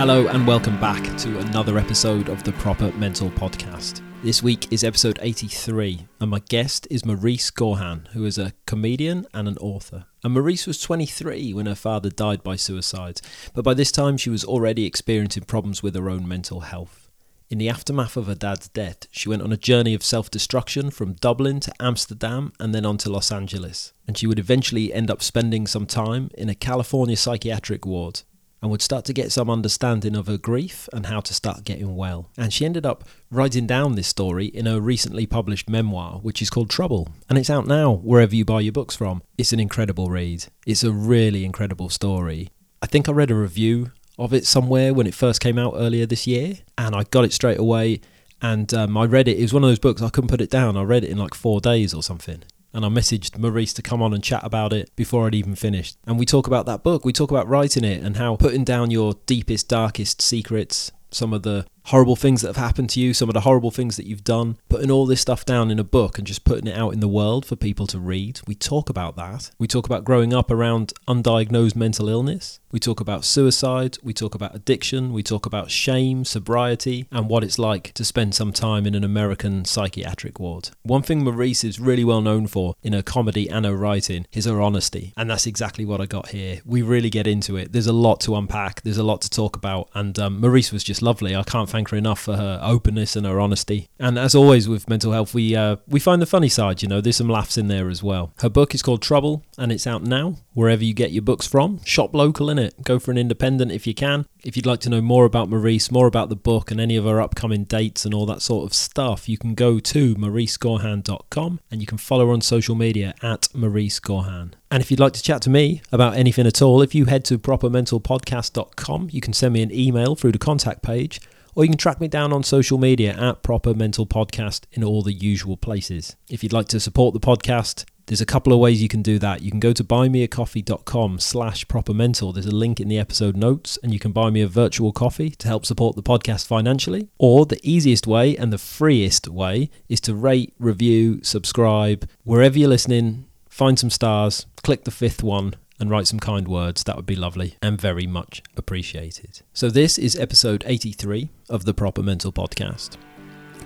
Hello, and welcome back to another episode of the Proper Mental Podcast. This week is episode 83, and my guest is Marise Gaughan, who is a comedian and an author. And Marise was 23 when her father died by suicide, but by this time she was already experiencing problems with her own mental health. In the aftermath of her dad's death, she went on a journey of self destruction from Dublin to Amsterdam and then on to Los Angeles. And she would eventually end up spending some time in a California psychiatric ward and would start to get some understanding of her grief and how to start getting well. And she ended up writing down this story in her recently published memoir, which is called Trouble, and it's out now wherever you buy your books from. It's an incredible read. It's a really incredible story. I think I read a review of it somewhere when it first came out earlier this year, and I got it straight away. And um, I read it. It was one of those books I couldn't put it down. I read it in like four days or something and I messaged Marise to come on and chat about it before I'd even finished. And we talk about that book, we talk about writing it and how putting down your deepest, darkest secrets, some of the horrible things that have happened to you, some of the horrible things that you've done, putting all this stuff down in a book and just putting it out in the world for people to read. We talk about that. We talk about growing up around undiagnosed mental illness. We talk about suicide. We talk about addiction. We talk about shame, sobriety, and what it's like to spend some time in an American psychiatric ward. One thing Marise is really well known for in her comedy and her writing is her honesty. And that's exactly what I got here. We really get into it. There's a lot to unpack, there's a lot to talk about. And um, Marise was just lovely. I can't thank her enough for her openness and her honesty. And as always with mental health, we uh, we find the funny side. You know, there's some laughs in there as well. Her book is called Trouble, and it's out now wherever you get your books from. Shop local in it. Go for an independent if you can. If you'd like to know more about Marise, more about the book, and any of her upcoming dates and all that sort of stuff, you can go to marisegaughan.com and you can follow her on social media at Marise Gaughan. And if you'd like to chat to me about anything at all, if you head to propermentalpodcast.com, you can send me an email through the contact page or you can track me down on social media at Proper Mental Podcast in all the usual places. If you'd like to support the podcast, there's a couple of ways you can do that. You can go to buymeacoffee.com slash propermental. There's a link in the episode notes and you can buy me a virtual coffee to help support the podcast financially. Or the easiest way and the freest way is to rate, review, subscribe, wherever you're listening, find some stars, click the fifth one and write some kind words. That would be lovely and very much appreciated. So, this is episode 83 of the Proper Mental Podcast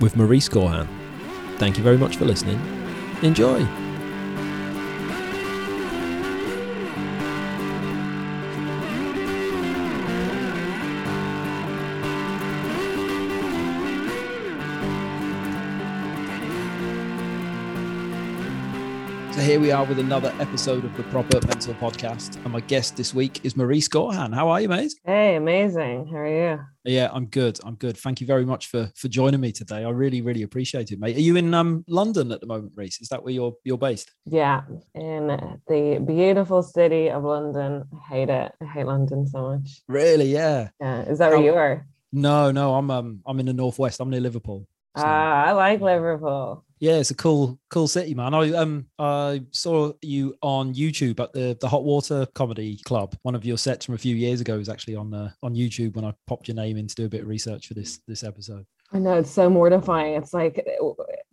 with Marise Gaughan. Thank you very much for listening. Enjoy. So here we are with another episode of the Proper Mental Podcast. And my guest this week is Marise Gaughan. How are you, mate? Hey, amazing. How are you? Yeah, I'm good. I'm good. Thank you very much for for joining me today. I really, really appreciate it, mate. Are you in um London at the moment, Reese? Is that where you're you're based? Yeah, in the beautiful city of London. I hate it. I hate London so much. Really? Yeah. Yeah. Is that where you are? No, no. I'm um I'm in the northwest. I'm near Liverpool. Ah, so. uh, I like Liverpool yeah, it's a cool, cool city, man. I um I saw you on YouTube at the the Hot Water Comedy Club. One of your sets from a few years ago was actually on uh, on YouTube when I popped your name in to do a bit of research for this this episode. I know it's so mortifying. It's like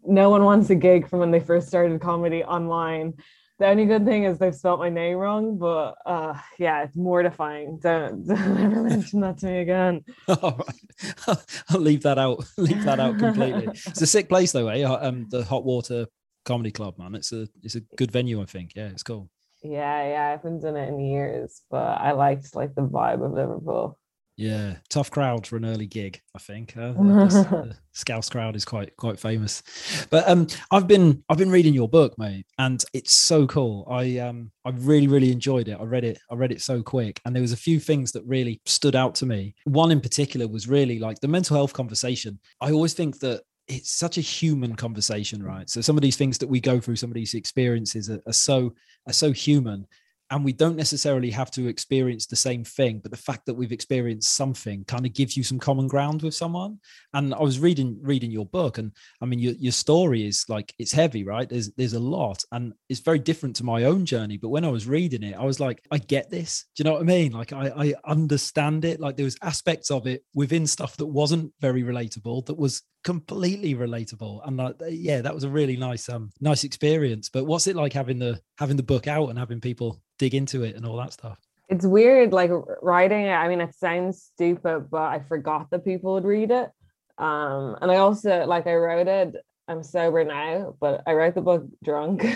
no one wants a gig from when they first started comedy online the only good thing is they've spelt my name wrong, but uh, yeah, it's mortifying. Don't, don't ever mention that to me again. All right. I'll leave that out. leave that out completely. it's a sick place though, eh? Um, the Hot Water Comedy Club, man. It's a it's a good venue, I think. Yeah, it's cool. Yeah, yeah, I haven't done it in years, but I liked like the vibe of Liverpool. Yeah, tough crowd for an early gig. I think uh, the Scouse crowd is quite quite famous. But um, I've been I've been reading your book, mate, and it's so cool. I um I really really enjoyed it. I read it I read it so quick, and there was a few things that really stood out to me. One in particular was really like the mental health conversation. I always think that it's such a human conversation, right? So some of these things that we go through, some of these experiences are, are so are so human and we don't necessarily have to experience the same thing but the fact that we've experienced something kind of gives you some common ground with someone. And i was reading reading your book and i mean your, your story is like it's heavy right? There's there's a lot and it's very different to my own journey but when i was reading it i was like i get this. Do you know what i mean? Like i i understand it. Like there was aspects of it within stuff that wasn't very relatable that was completely relatable and like yeah that was a really nice um nice experience. But what's it like having the having the book out and having people dig into it and all that stuff? It's weird like writing it i mean it sounds stupid but i forgot that people would read it. Um and i also like i wrote it i'm sober now but i wrote the book drunk.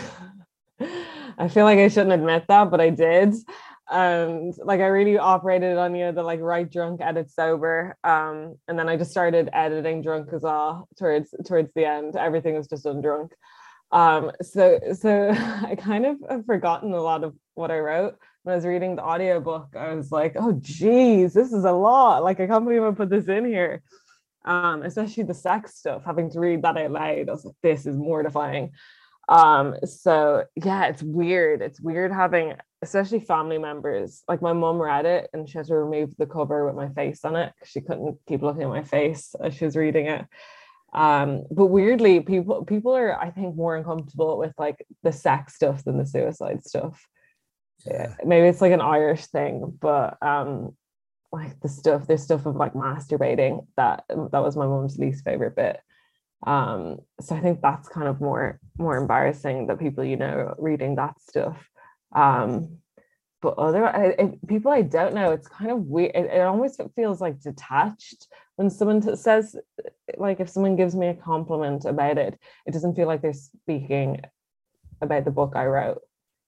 I feel like i shouldn't admit that but i did and like I really operated on you know the like write drunk edit sober um and then I just started editing drunk as well towards towards the end. Everything was just done drunk. Um so so I kind of have forgotten a lot of what I wrote. When I was reading the audiobook I was like oh geez this is a lot. Like I can't believe I put this in here. Um especially the sex stuff having to read that out loud I was like this is mortifying. Um so yeah it's weird. It's weird having especially family members. Like my mom read it and she had to remove the cover with my face on it because she couldn't keep looking at my face as she was reading it. Um but weirdly people people are i think more uncomfortable with like the sex stuff than the suicide stuff. Yeah. maybe it's like an irish thing but um like the stuff there's stuff of like masturbating that that was my mom's least favorite bit. Um so i think that's kind of more more embarrassing that people you know reading that stuff um but other I, people i don't know it's kind of weird it, it almost feels like detached when someone t- says like if someone gives me a compliment about it it doesn't feel like they're speaking about the book i wrote.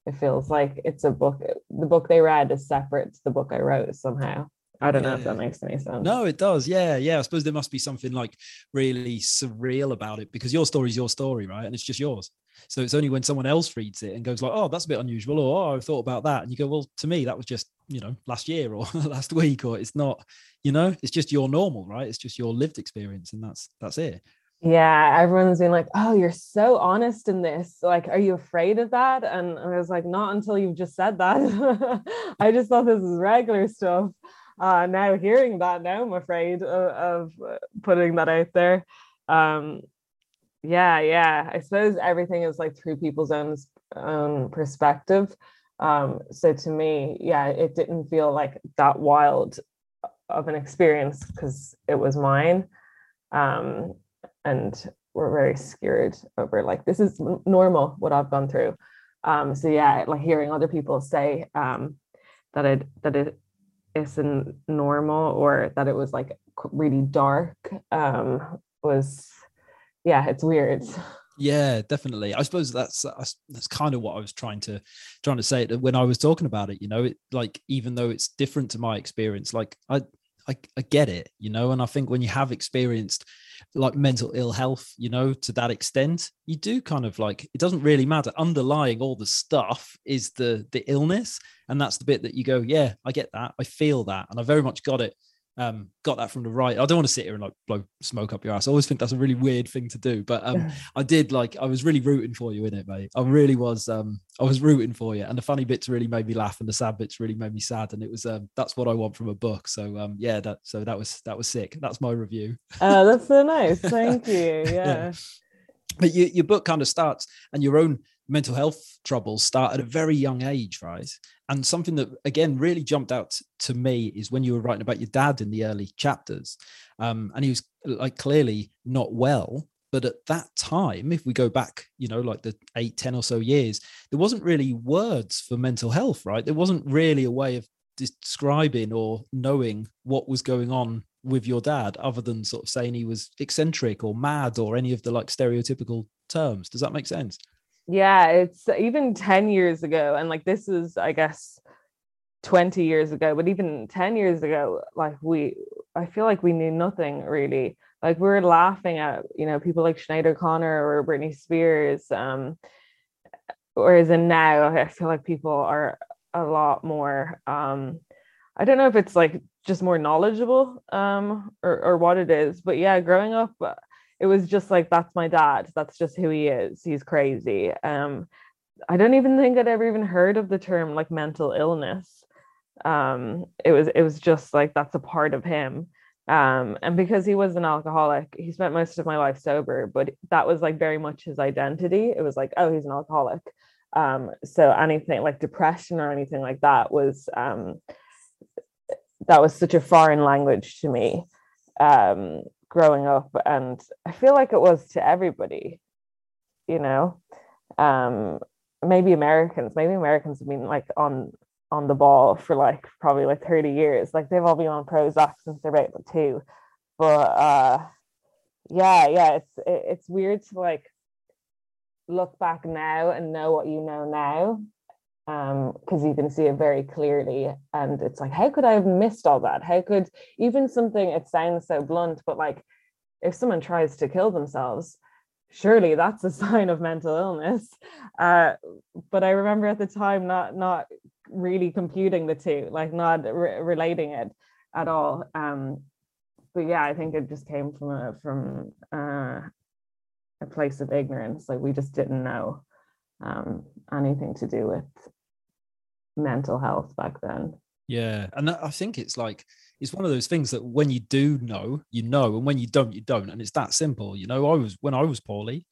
It feels like it's a book the book they read is separate to the book i wrote somehow I don't yeah. know if that makes any sense. No, it does. Yeah, yeah. I suppose there must be something like really surreal about it because your story is your story, right? And it's just yours. So it's only when someone else reads it and goes like, "Oh, that's a bit unusual," or "Oh, I thought about that," and you go, "Well, to me, that was just you know last year or last week, or it's not, you know, it's just your normal, right? It's just your lived experience, and that's that's it." Yeah, everyone's been like, "Oh, you're so honest in this. Like, are you afraid of that?" And I was like, "Not until you've just said that. I just thought this is regular stuff." Uh, now hearing that now i'm afraid of, of putting that out there. Um, yeah yeah. I suppose everything is like through people's own own perspective. Um, so to me yeah it didn't feel like that wild of an experience because it was mine. Um, and we're very scared over like this is normal what i've gone through. Um, so yeah like hearing other people say um, that it that it isn't normal or that it was like really dark um was yeah it's weird. Yeah definitely. I suppose that's that's, that's kind of what i was trying to trying to say that when i was talking about it you know it like even though it's different to my experience like i I, I get it, you know, and I think when you have experienced like mental ill health, you know, to that extent, you do kind of like it doesn't really matter. Underlying all the stuff is the the illness, and that's the bit that you go, yeah, I get that, I feel that, and I very much got it um, got that from the right. I don't want to sit here and like blow smoke up your ass. I always think that's a really weird thing to do, but um, I did like I was really rooting for you in it, mate. I really was. Um, I was rooting for you, and the funny bits really made me laugh, and the sad bits really made me sad, and it was um, that's what I want from a book. So um, yeah, that so that was that was sick. That's my review. Oh, that's so nice. Thank you. Yeah. yeah. But you, your book kind of starts, and your own mental health troubles start at a very young age, right? And something that again really jumped out to me is when you were writing about your dad in the early chapters, um, and he was like clearly not well. But at that time, if we go back, you know, like the eight, 10 or so years, there wasn't really words for mental health, right? There wasn't really a way of describing or knowing what was going on with your dad other than sort of saying he was eccentric or mad or any of the like stereotypical terms. Does that make sense? Yeah it's even 10 years ago and like this is i guess 20 years ago but even 10 years ago like we i feel like we knew nothing really. Like we were laughing at you know people like Sinead Connor or Britney Spears um whereas in now? I feel like people are a lot more um I don't know if it's like just more knowledgeable um or, or what it is but yeah growing up it was just like that's my dad that's just who he is he's crazy um I don't even think I'd ever even heard of the term like mental illness. Um, it was it was just like that's a part of him. Um, and because he was an alcoholic, he spent most of my life sober, but that was like very much his identity. It was like, oh, he's an alcoholic. Um, so anything like depression or anything like that was um, that was such a foreign language to me um, growing up, and I feel like it was to everybody. You know, um, maybe Americans, maybe Americans have been like on on the ball for like probably like 30 years. Like they've all been on Prozac since they're about two. But uh yeah, yeah, it's it, it's weird to like look back now and know what you know now. Um, because you can see it very clearly. And it's like, how could I have missed all that? How could even something it sounds so blunt, but like if someone tries to kill themselves, surely that's a sign of mental illness. Uh, but I remember at the time not not really computing the two, like not re- relating it at all. Um, but yeah, I think it just came from a from uh, a place of ignorance. Like we just didn't know um, anything to do with mental health back then. Yeah, and I think it's like it's one of those things that when you do know, you know, and when you don't, you don't, and it's that simple. You know, I was when I was poorly,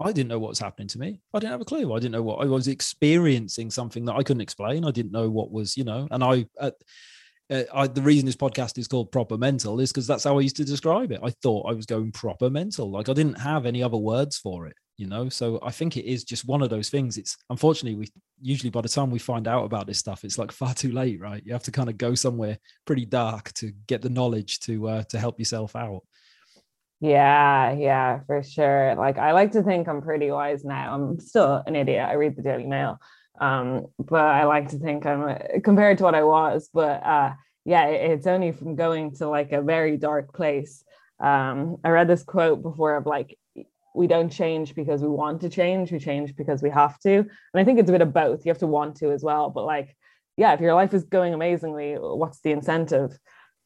I didn't know what was happening to me. I didn't have a clue. I didn't know what I was experiencing something that I couldn't explain. I didn't know what was, you know, and I, uh, uh, I the reason this podcast is called proper mental is because that's how I used to describe it. I thought I was going proper mental. Like I didn't have any other words for it, you know. So I think it is just one of those things. It's unfortunately we usually by the time we find out about this stuff, it's like far too late, right? You have to kind of go somewhere pretty dark to get the knowledge to uh, to help yourself out. Yeah, yeah, for sure. Like I like to think I'm pretty wise now. I'm still an idiot. I read the Daily Mail. Um, but I like to think I'm uh, compared to what I was. But uh yeah, it's only from going to like a very dark place. Um, I read this quote before of like we don't change because we want to change, we change because we have to. And I think it's a bit of both. You have to want to as well. But like, yeah, if your life is going amazingly, what's the incentive?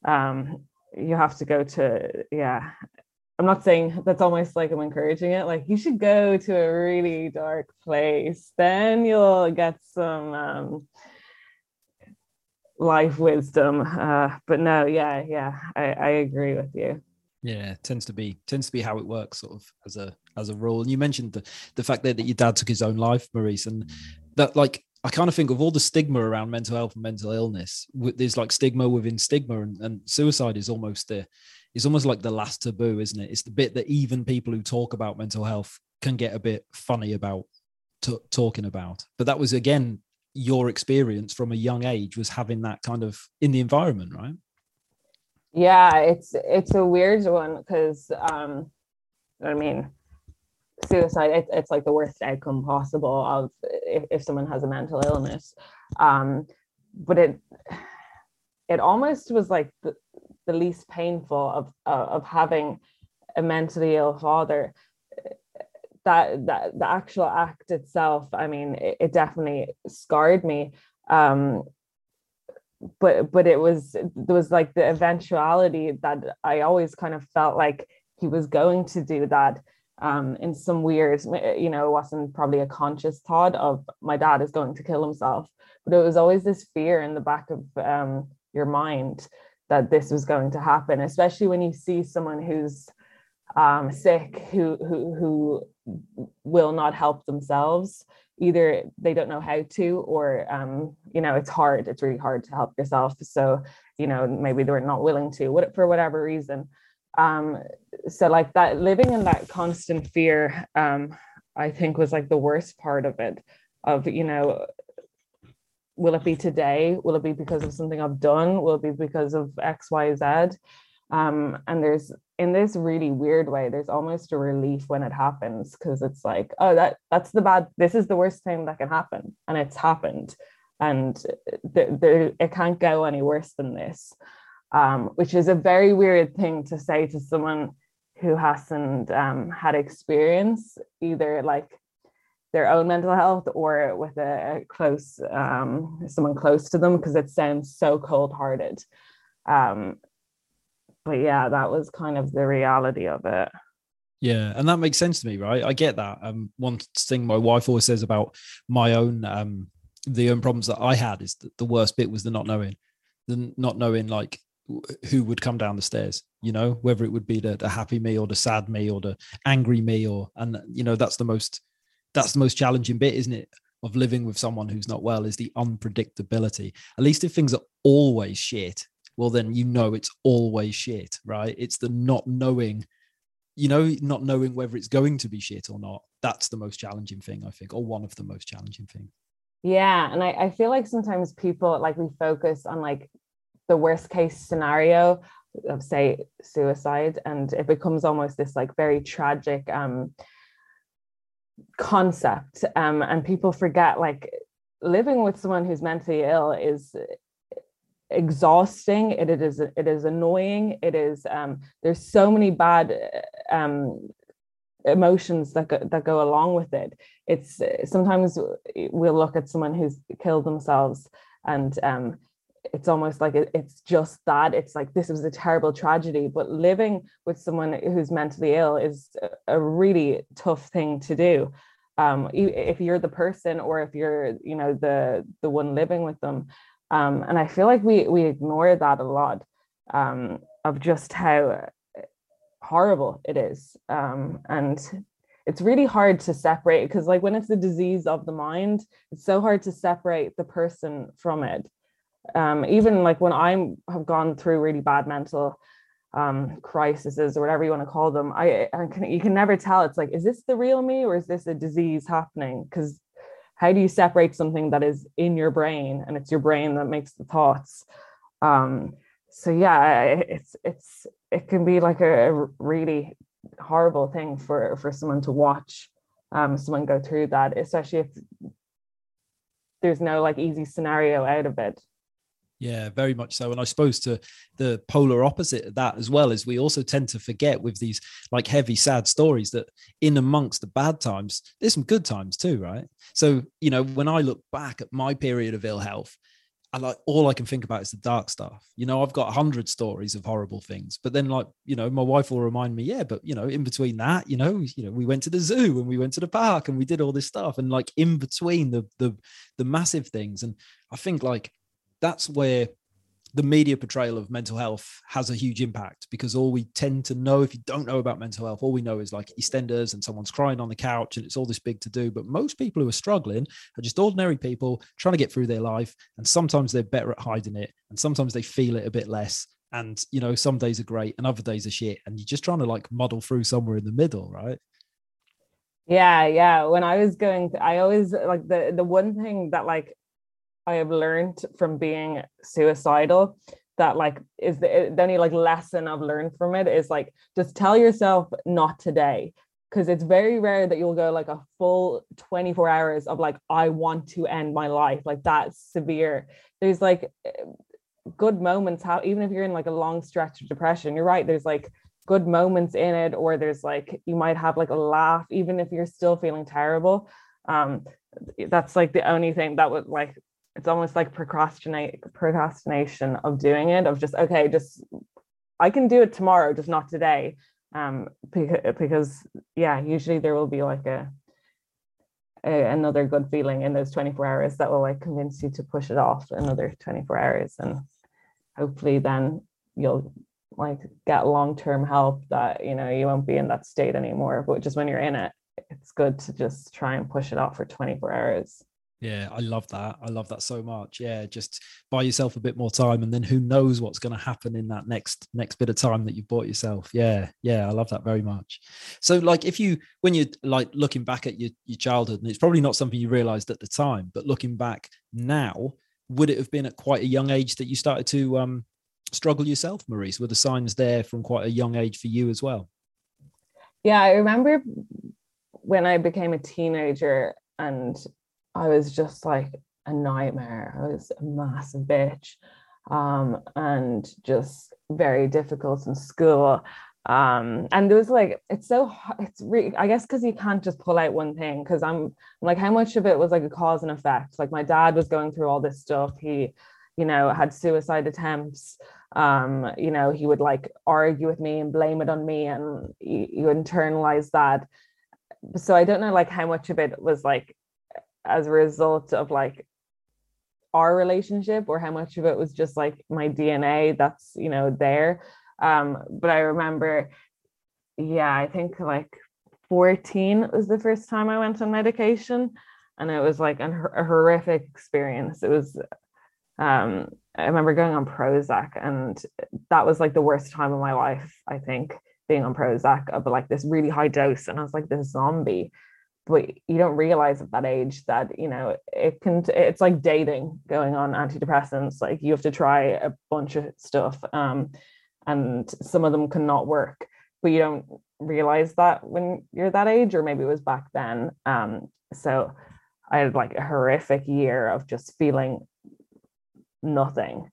Um, you have to go to yeah I'm not saying that's almost like I'm encouraging it. Like you should go to a really dark place, then you'll get some um, life wisdom. Uh, but no, yeah, yeah, I, I agree with you. Yeah, tends to be tends to be how it works, sort of as a as a rule. And you mentioned the the fact that, that your dad took his own life, Marise, and that like I kind of think of all the stigma around mental health and mental illness. There's like stigma within stigma, and, and suicide is almost the it's almost like the last taboo, isn't it? It's the bit that even people who talk about mental health can get a bit funny about t- talking about. But that was again your experience from a young age was having that kind of in the environment, right? Yeah, it's it's a weird one because um, I mean, suicide it, it's like the worst outcome possible of if, if someone has a mental illness, um, but it it almost was like the, the least painful of uh, of having a mentally ill father that that the actual act itself i mean it, it definitely scarred me. Um but but it was there was like the eventuality that i always kind of felt like he was going to do that um in some weird you know it wasn't probably a conscious thought of my dad is going to kill himself but it was always this fear in the back of um your mind that this was going to happen, especially when you see someone who's um, sick, who, who, who will not help themselves. Either they don't know how to, or um, you know, it's hard. It's really hard to help yourself. So, you know, maybe they're not willing to, what for whatever reason. Um, so, like that, living in that constant fear, um, I think was like the worst part of it. Of you know, will it be today? Will it be because of something I've done? Will it be because of X, Y, Z? Um, and there's in this really weird way, there's almost a relief when it happens because it's like, oh, that that's the bad. This is the worst thing that can happen, and it's happened, and it can't go any worse than this. Um, which is a very weird thing to say to someone who hasn't um, had experience either like their own mental health or with a, close um, someone close to them because it sounds so cold-hearted um, but yeah that was kind of the reality of it Yeah, and that makes sense to me, right? I get that. Um, one thing my wife always says about my own um the own problems that I had is that the worst bit was the not knowing, the not knowing like who would come down the stairs you know whether it would be the, the happy me or the sad me or the angry me or and you know that's the most that's the most challenging bit isn't it of living with someone who's not well is the unpredictability. At least if things are always shit well then you know it's always shit right? It's the not knowing you know not knowing whether it's going to be shit or not. That's the most challenging thing i think or one of the most challenging things yeah and I, I feel like sometimes people like we focus on like the worst case scenario of say suicide and it becomes almost this like very tragic um concept um and people forget like living with someone who's mentally ill is exhausting. It, it is it is annoying. It is um there's so many bad um emotions that go, that go along with it. It's sometimes we'll look at someone who's killed themselves and um it's almost like it, it's just that it's like this was a terrible tragedy but living with someone who's mentally ill is a really tough thing to do. Um, if you're the person or if you're you know the the one living with them. Um, and i feel like we we ignore that a lot um, of just how horrible it is. Um, and it's really hard to separate because like when it's a disease of the mind it's so hard to separate the person from it um, even like when I have gone through really bad mental um, crises or whatever you want to call them, I, I can, you can never tell. It's like, is this the real me or is this a disease happening? Because how do you separate something that is in your brain and it's your brain that makes the thoughts? Um, so yeah, it's it's it can be like a, a really horrible thing for for someone to watch um, someone go through that, especially if there's no like easy scenario out of it. Yeah, very much so. And I suppose to the polar opposite of that as well is we also tend to forget with these like heavy, sad stories that in amongst the bad times, there's some good times too, right? So, you know, when I look back at my period of ill health, I like all I can think about is the dark stuff. You know, I've got a hundred stories of horrible things, but then like, you know, my wife will remind me, yeah, but you know, in between that, you know, you know, we went to the zoo and we went to the park and we did all this stuff. And like in between the the the massive things. And I think like that's where the media portrayal of mental health has a huge impact because all we tend to know, if you don't know about mental health, all we know is like EastEnders and someone's crying on the couch and it's all this big to do. But most people who are struggling are just ordinary people trying to get through their life. And sometimes they're better at hiding it. And sometimes they feel it a bit less. And, you know, some days are great and other days are shit. And you're just trying to like muddle through somewhere in the middle, right? Yeah, yeah. When I was going, I always like the the one thing that like I have learned from being suicidal that like is the, the only like lesson I've learned from it is like just tell yourself not today. Because it's very rare that you'll go like a full 24 hours of like I want to end my life like that's severe. There's like good moments how even if you're in like a long stretch of depression you're right there's like good moments in it or there's like you might have like a laugh even if you're still feeling terrible. Um that's like the only thing that would like it's almost like procrastinate procrastination of doing it of just okay just i can do it tomorrow just not today. Um because, because yeah usually there will be like a, a, another good feeling in those 24 hours that will like convince you to push it off another 24 hours. And hopefully then you'll like get long-term help that you know you won't be in that state anymore. But just when you're in it it's good to just try and push it off for 24 hours yeah, I love that. I love that so much. Yeah, just buy yourself a bit more time, and then who knows what's going to happen in that next next bit of time that you bought yourself. Yeah, yeah, I love that very much. So, like, if you when you're like looking back at your your childhood, and it's probably not something you realized at the time, but looking back now, would it have been at quite a young age that you started to um, struggle yourself, Marise? Were the signs there from quite a young age for you as well? Yeah, I remember when I became a teenager and I was just like a nightmare. I was a massive bitch um, and just very difficult in school. Um, and there was like, it's so, it's really, I guess, because you can't just pull out one thing. Because I'm like, how much of it was like a cause and effect? Like, my dad was going through all this stuff. He, you know, had suicide attempts. Um, you know, he would like argue with me and blame it on me, and you, you internalize that. So I don't know like how much of it was like as a result of like our relationship or how much of it was just like my DNA that's you know there. Um, but I remember, yeah, I think like 14 was the first time I went on medication, and it was like an, a horrific experience. It was, um, I remember going on Prozac, and that was like the worst time of my life. I think being on Prozac of like this really high dose, and I was like this zombie but you don't realize at that age that you know it can it's like dating going on antidepressants like you have to try a bunch of stuff um, and some of them cannot work but you don't realize that when you're that age or maybe it was back then um, so i had like a horrific year of just feeling nothing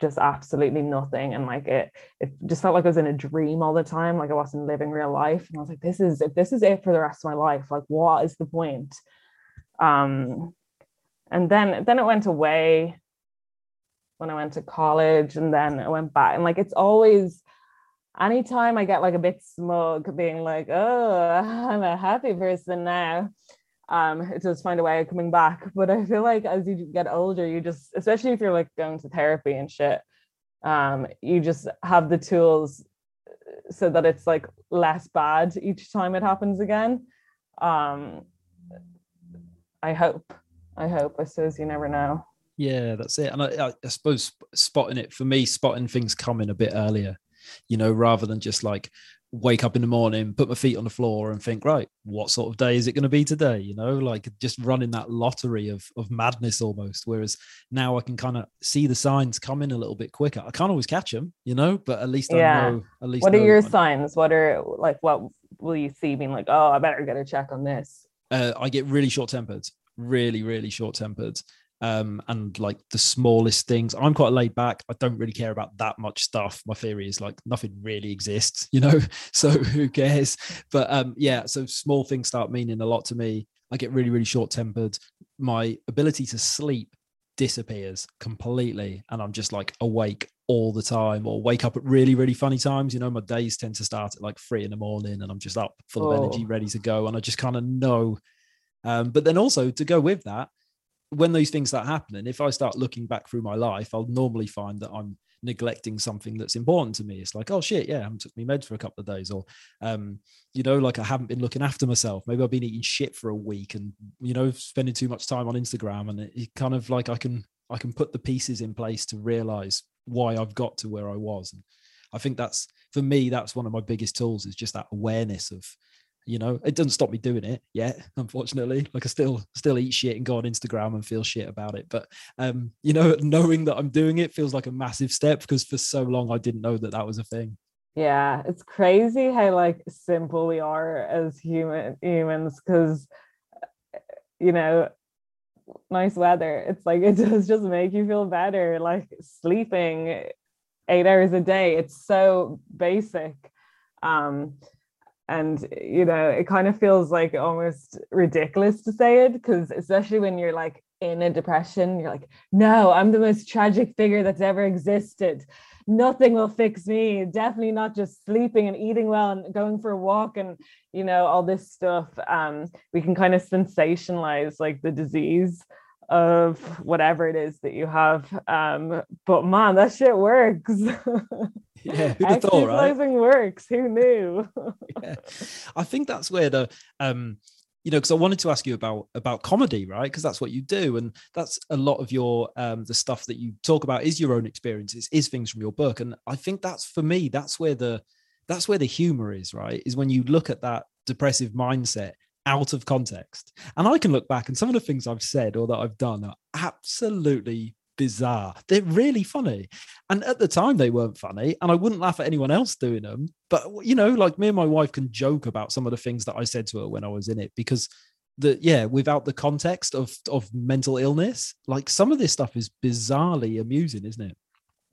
just absolutely nothing and like it it just felt like I was in a dream all the time like I wasn't living real life and I was like this is if this is it for the rest of my life like what is the point? Um and then then it went away when I went to college and then I went back and like it's always anytime I get like a bit smug being like oh I'm a happy person now um it does find a way of coming back. But i feel like as you get older you just especially if you're like going to therapy and shit um you just have the tools so that it's like less bad each time it happens again. Um i hope. I hope. I suppose you never know. Yeah that's it. And I, I suppose spotting it for me spotting things coming a bit earlier you know rather than just like wake up in the morning, put my feet on the floor and think, right, what sort of day is it going to be today? You know, like just running that lottery of of madness almost. Whereas now I can kind of see the signs coming a little bit quicker. I can't always catch them, you know, but at least yeah. I know. At least what are your signs? What are like what will you see being like, oh, I better get a check on this? Uh, I get really short tempered, really, really short tempered um, and like the smallest things. I'm quite laid back. I don't really care about that much stuff. My theory is like nothing really exists, you know, so who cares? But um, yeah, so small things start meaning a lot to me. I get really, really short tempered. My ability to sleep disappears completely, and I'm just like awake all the time or wake up at really, really funny times. You know, my days tend to start at like three in the morning and I'm just up full oh. of energy, ready to go. And I just kind of know. Um, but then also to go with that, when those things start happening, if I start looking back through my life, I'll normally find that I'm neglecting something that's important to me. It's like, oh shit, yeah, I haven't took me meds for a couple of days, or um, you know, like I haven't been looking after myself. Maybe I've been eating shit for a week, and you know, spending too much time on Instagram, and it, it kind of like I can I can put the pieces in place to realize why I've got to where I was. And I think that's for me, that's one of my biggest tools is just that awareness of you know it doesn't stop me doing it yet unfortunately. Like i still still eat shit and go on instagram and feel shit about it. But um you know knowing that i'm doing it feels like a massive step because for so long i didn't know that that was a thing. Yeah it's crazy how like simple we are as human humans because you know nice weather it's like it does just make you feel better. Like sleeping eight hours a day it's so basic. Um and you know it kind of feels like almost ridiculous to say it because especially when you're like in a depression you're like no i'm the most tragic figure that's ever existed. Nothing will fix me. Definitely not just sleeping and eating well and going for a walk and you know all this stuff. Um we can kind of sensationalize like the disease of whatever it is that you have um but man that shit works Yeah, who'd have thought, right? works. Who knew? yeah. I think that's where the um you know because i wanted to ask you about about comedy right because that's what you do and that's a lot of your um the stuff that you talk about is your own experiences is things from your book and i think that's for me that's where the that's where the humor is right is when you look at that depressive mindset out of context and i can look back and some of the things i've said or that i've done are absolutely bizarre. They're really funny. And at the time, they weren't funny. And I wouldn't laugh at anyone else doing them. But, you know, like me and my wife can joke about some of the things that I said to her when I was in it because the yeah without the context of of mental illness like some of this stuff is bizarrely amusing isn't it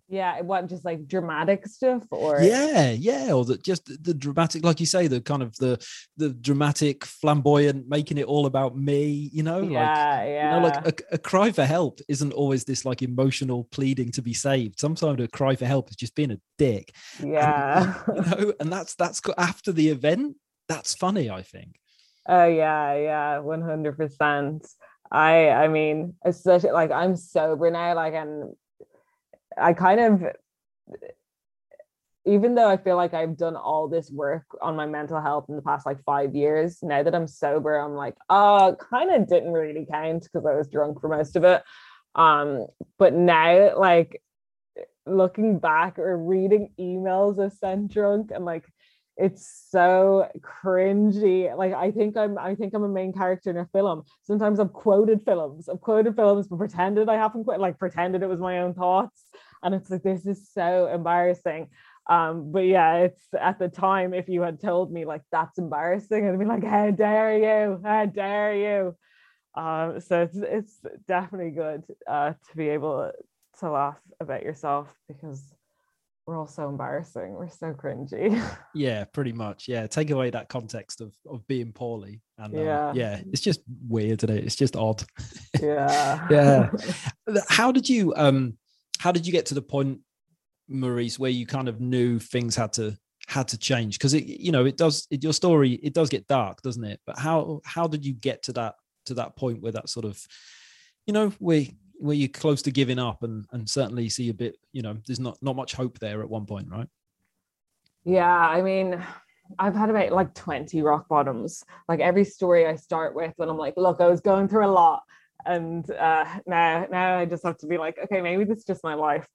Yeah, what just like dramatic stuff or yeah, yeah, or that just the dramatic, like you say, the kind of the the dramatic, flamboyant, making it all about me. You know, yeah, like yeah. you know, like a, a, cry for help isn't always this like emotional pleading to be saved. Sometimes a cry for help is just being a dick. Yeah, and, you know, and that's that's after the event. That's funny, I think. Oh yeah, yeah, one hundred percent. I I mean, especially like I'm sober now, like and I kind of even though I feel like I've done all this work on my mental health in the past like five years, now that I'm sober, I'm like, oh, kind of didn't really count because I was drunk for most of it. Um, but now, like looking back or reading emails of sent drunk and like it's so cringy. Like I think I'm I think I'm a main character in a film. Sometimes I've quoted films. I've quoted films but pretended I haven't quit, like pretended it was my own thoughts. And it's like this is so embarrassing. Um, but yeah, it's at the time, if you had told me like that's embarrassing, I'd be like, how dare you? How dare you? Um, so it's it's definitely good uh to be able to laugh about yourself because we're all so embarrassing. We're so cringy. Yeah, pretty much. Yeah, take away that context of of being poorly, and uh, yeah, yeah, it's just weird today. It's just odd. Yeah, yeah. How did you um? How did you get to the point, Marise, where you kind of knew things had to had to change? Because it, you know, it does. It, your story, it does get dark, doesn't it? But how how did you get to that to that point where that sort of, you know, where where you're close to giving up and and certainly see a bit you know there's not not much hope there at one point right yeah i mean i've had about like 20 rock bottoms like every story i start with when i'm like look i was going through a lot and uh now now i just have to be like okay maybe this is just my life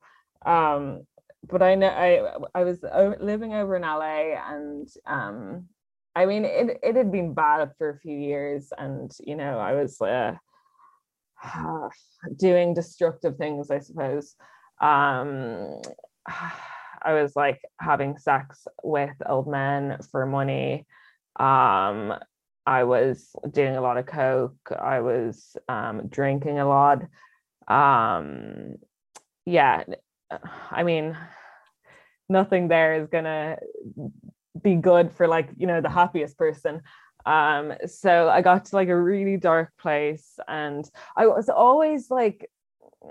um but i know i i was living over in la and um i mean it, it had been bad for a few years and you know i was uh doing destructive things, I suppose. Um, I was like having sex with old men for money. Um, I was doing a lot of coke. I was um, drinking a lot. Um, yeah, I mean, nothing there is gonna be good for like you know the happiest person um so i got to like a really dark place and i was always like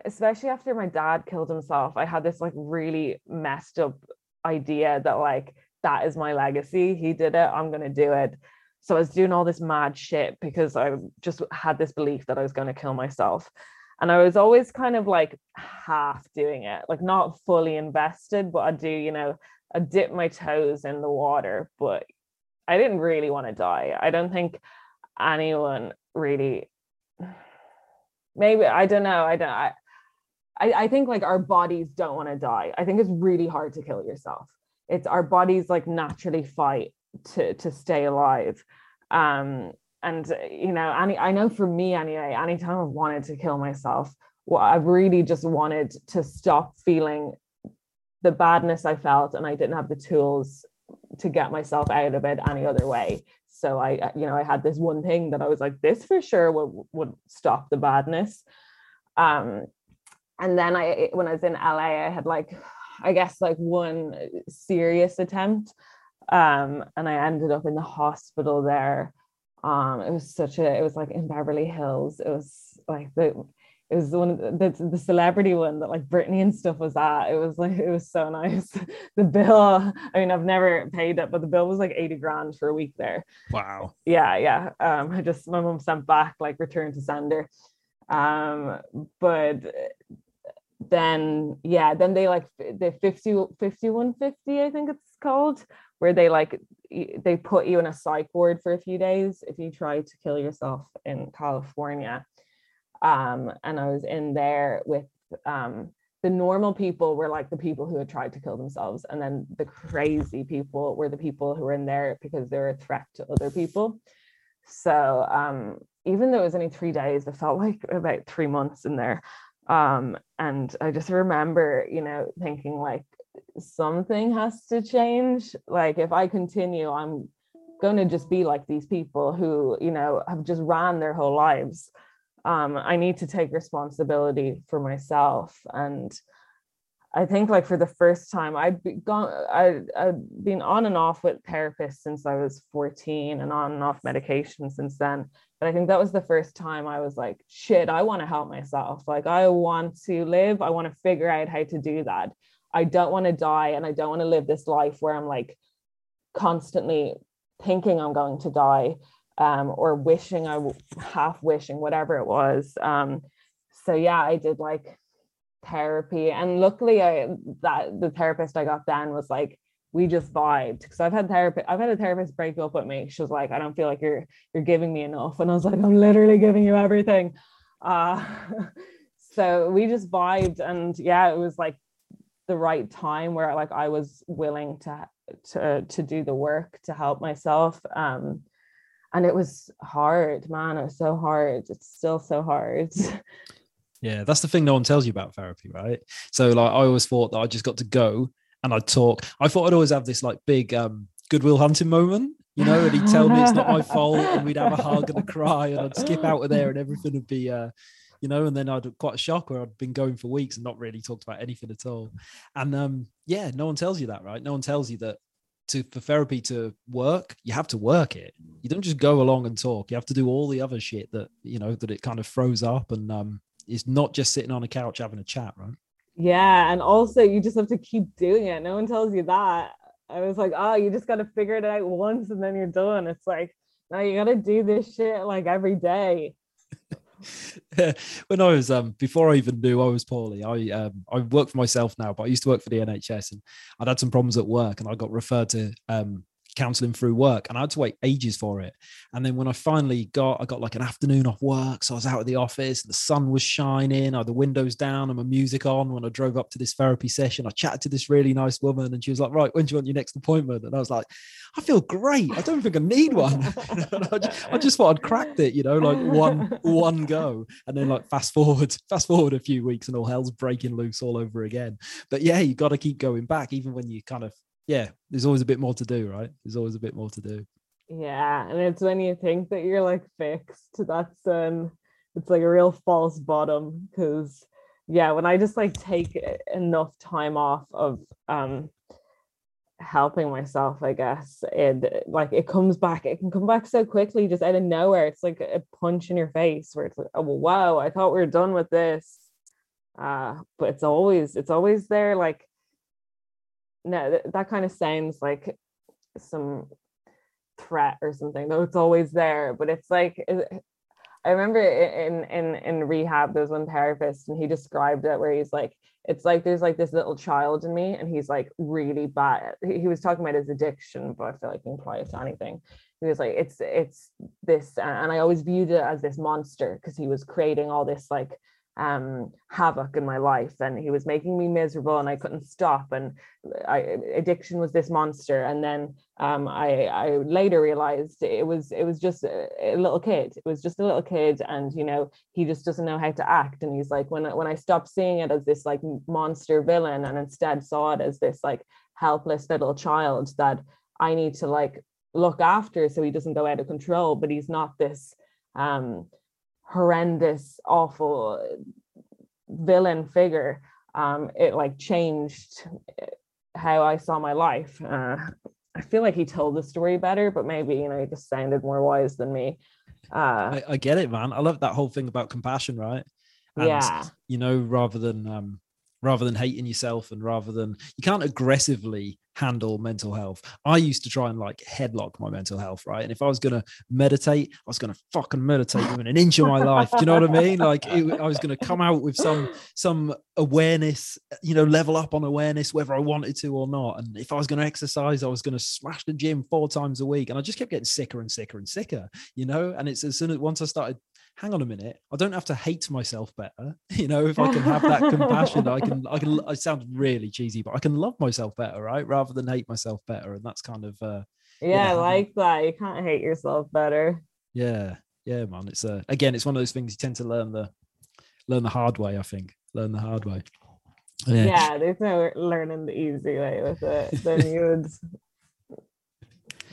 especially after my dad killed himself i had this like really messed up idea that like that is my legacy he did it i'm to do it so i was doing all this mad shit because i just had this belief that i was going to kill myself and i was always kind of like half doing it like not fully invested but i do you know i dip my toes in the water but I didn't really want to die. I don't think anyone really maybe I don't know. I don't I I, think like our bodies don't want to die. I think it's really hard to kill yourself. It's our bodies like naturally fight to to stay alive. Um and you know, any I know for me anyway, anytime I've wanted to kill myself, well, I've really just wanted to stop feeling the badness I felt and I didn't have the tools to get myself out of it any other way. So i you know i had this one thing that i was like this for sure would, would stop the badness. Um and then i when i was in la i had like i guess like one serious attempt um and i ended up in the hospital there um it was such a it was like in beverly hills it was like the it was one of the, the celebrity one that like Britney and stuff was at. It was like it was so nice. The bill, I mean, I've never paid it, but the bill was like 80 grand for a week there. Wow. Yeah, yeah. Um, I just my mom sent back like return to sender. Um, but then yeah, then they like the 50 5150, I think it's called, where they like they put you in a psych ward for a few days if you try to kill yourself in California um, and I was in there with um, the normal people were like the people who had tried to kill themselves, and then the crazy people were the people who were in there because they were a threat to other people. So um, even though it was only three days, it felt like about three months in there. Um, and I just remember, you know, thinking like something has to change. Like if I continue, I'm going to just be like these people who, you know, have just ran their whole lives um, I need to take responsibility for myself. And I think like for the first time, I'd be gone, I, I'd been on and off with therapists since I was 14 and on and off medication since then. But I think that was the first time I was like, shit, I want to help myself. Like, I want to live. I want to figure out how to do that. I don't want to die and I don't want to live this life where I'm like constantly thinking I'm going to die um, or wishing I half wishing, whatever it was. Um, so yeah, I did like therapy. And luckily I that the therapist I got then was like we just vibed because I've had therapy I've had a therapist break up with me. She was like I don't feel like you're you're giving me enough. And I was like I'm literally giving you everything. Uh so we just vibed and yeah it was like the right time where like I was willing to to to do the work to help myself um and it was hard man it was so hard it's still so hard Yeah, that's the thing no one tells you about therapy, right? So like I always thought that I just got to go and I'd talk. I thought I'd always have this like big um Good Will Hunting moment, you know, and he'd tell me it's not my fault, and we'd have a hug and a cry, and I'd skip out of there and everything would be uh you know, and then I'd quite a shock where I'd been going for weeks and not really talked about anything at all. And um, yeah, no one tells you that, right? No one tells you that to for therapy to work, you have to work it. You don't just go along and talk. You have to do all the other shit that you know that it kind of throws up and um is not just sitting on a couch having a chat, right? Yeah, and also you just have to keep doing it. No one tells you that. I was like, oh, you just got to figure it out once and then you're done. It's like, no, you got to do this shit like every day. when I was um before I even knew I was poorly, I um I work for myself now, but I used to work for the NHS and I'd had some problems at work and I got referred to um counseling through work and I had to wait ages for it. And then when I finally got, I got like an afternoon off work. So I was out of the office, the sun was shining, I had the windows down and my music on. When I drove up to this therapy session, I chatted to this really nice woman and she was like, right, when do you want your next appointment? And I was like, I feel great. I don't think I need one. I, just, I just thought I'd cracked it, you know, like one, one go. And then like fast forward, fast forward a few weeks and all hell's breaking loose all over again. But yeah, you got to keep going back, even when you kind of yeah, there's always a bit more to do, right? There's always a bit more to do. Yeah, and it's when you think that you're like fixed, that's um it's like a real false bottom because yeah, when I just like take enough time off of um helping myself, I guess, it like it comes back, it can come back so quickly just out of nowhere. It's like a punch in your face where it's like, oh wow, I thought we were done with this. Uh, but it's always it's always there like no that, that kind of sounds like some threat or something though it's always there but it's like i remember in in in rehab there's one therapist and he described it where he's like it's like there's like this little child in me and he's like really bad. He, was talking about his addiction but i feel like he it to anything he was like it's it's this and i always viewed it as this monster because he was creating all this like um, havoc in my life and he was making me miserable and I couldn't stop and I, addiction was this monster and then um, I, I later realized it was it was just a, a, little kid it was just a little kid and you know he just doesn't know how to act and he's like when when I stopped seeing it as this like monster villain and instead saw it as this like helpless little child that I need to like look after so he doesn't go out of control but he's not this um horrendous, awful villain figure, um, it like changed how I saw my life. Uh, I feel like he told the story better, but maybe you know he just sounded more wise than me. Uh, I, I get it, man. I love that whole thing about compassion, right? And, yeah. You know, rather than um, rather than hating yourself and rather than you can't aggressively handle mental health. I used to try and like headlock my mental health, right? And if I was going to meditate, I was going to fucking meditate within an inch of my life. Do you know what I mean? Like it, I was going to come out with some some awareness, you know, level up on awareness whether I wanted to or not. And if I was going to exercise, I was going to smash the gym four times a week. And I just kept getting sicker and sicker and sicker, you know. And it's as soon as once I started hang on a minute i don't have to hate myself better you know if i can have that compassion i can i can i sound really cheesy but i can love myself better right rather than hate myself better and that's kind of uh yeah, yeah. i like that you can't hate yourself better. Yeah yeah man it's uh again it's one of those things you tend to learn the learn the hard way i think learn the hard way. Yeah, yeah there's no learning the easy way with it then you would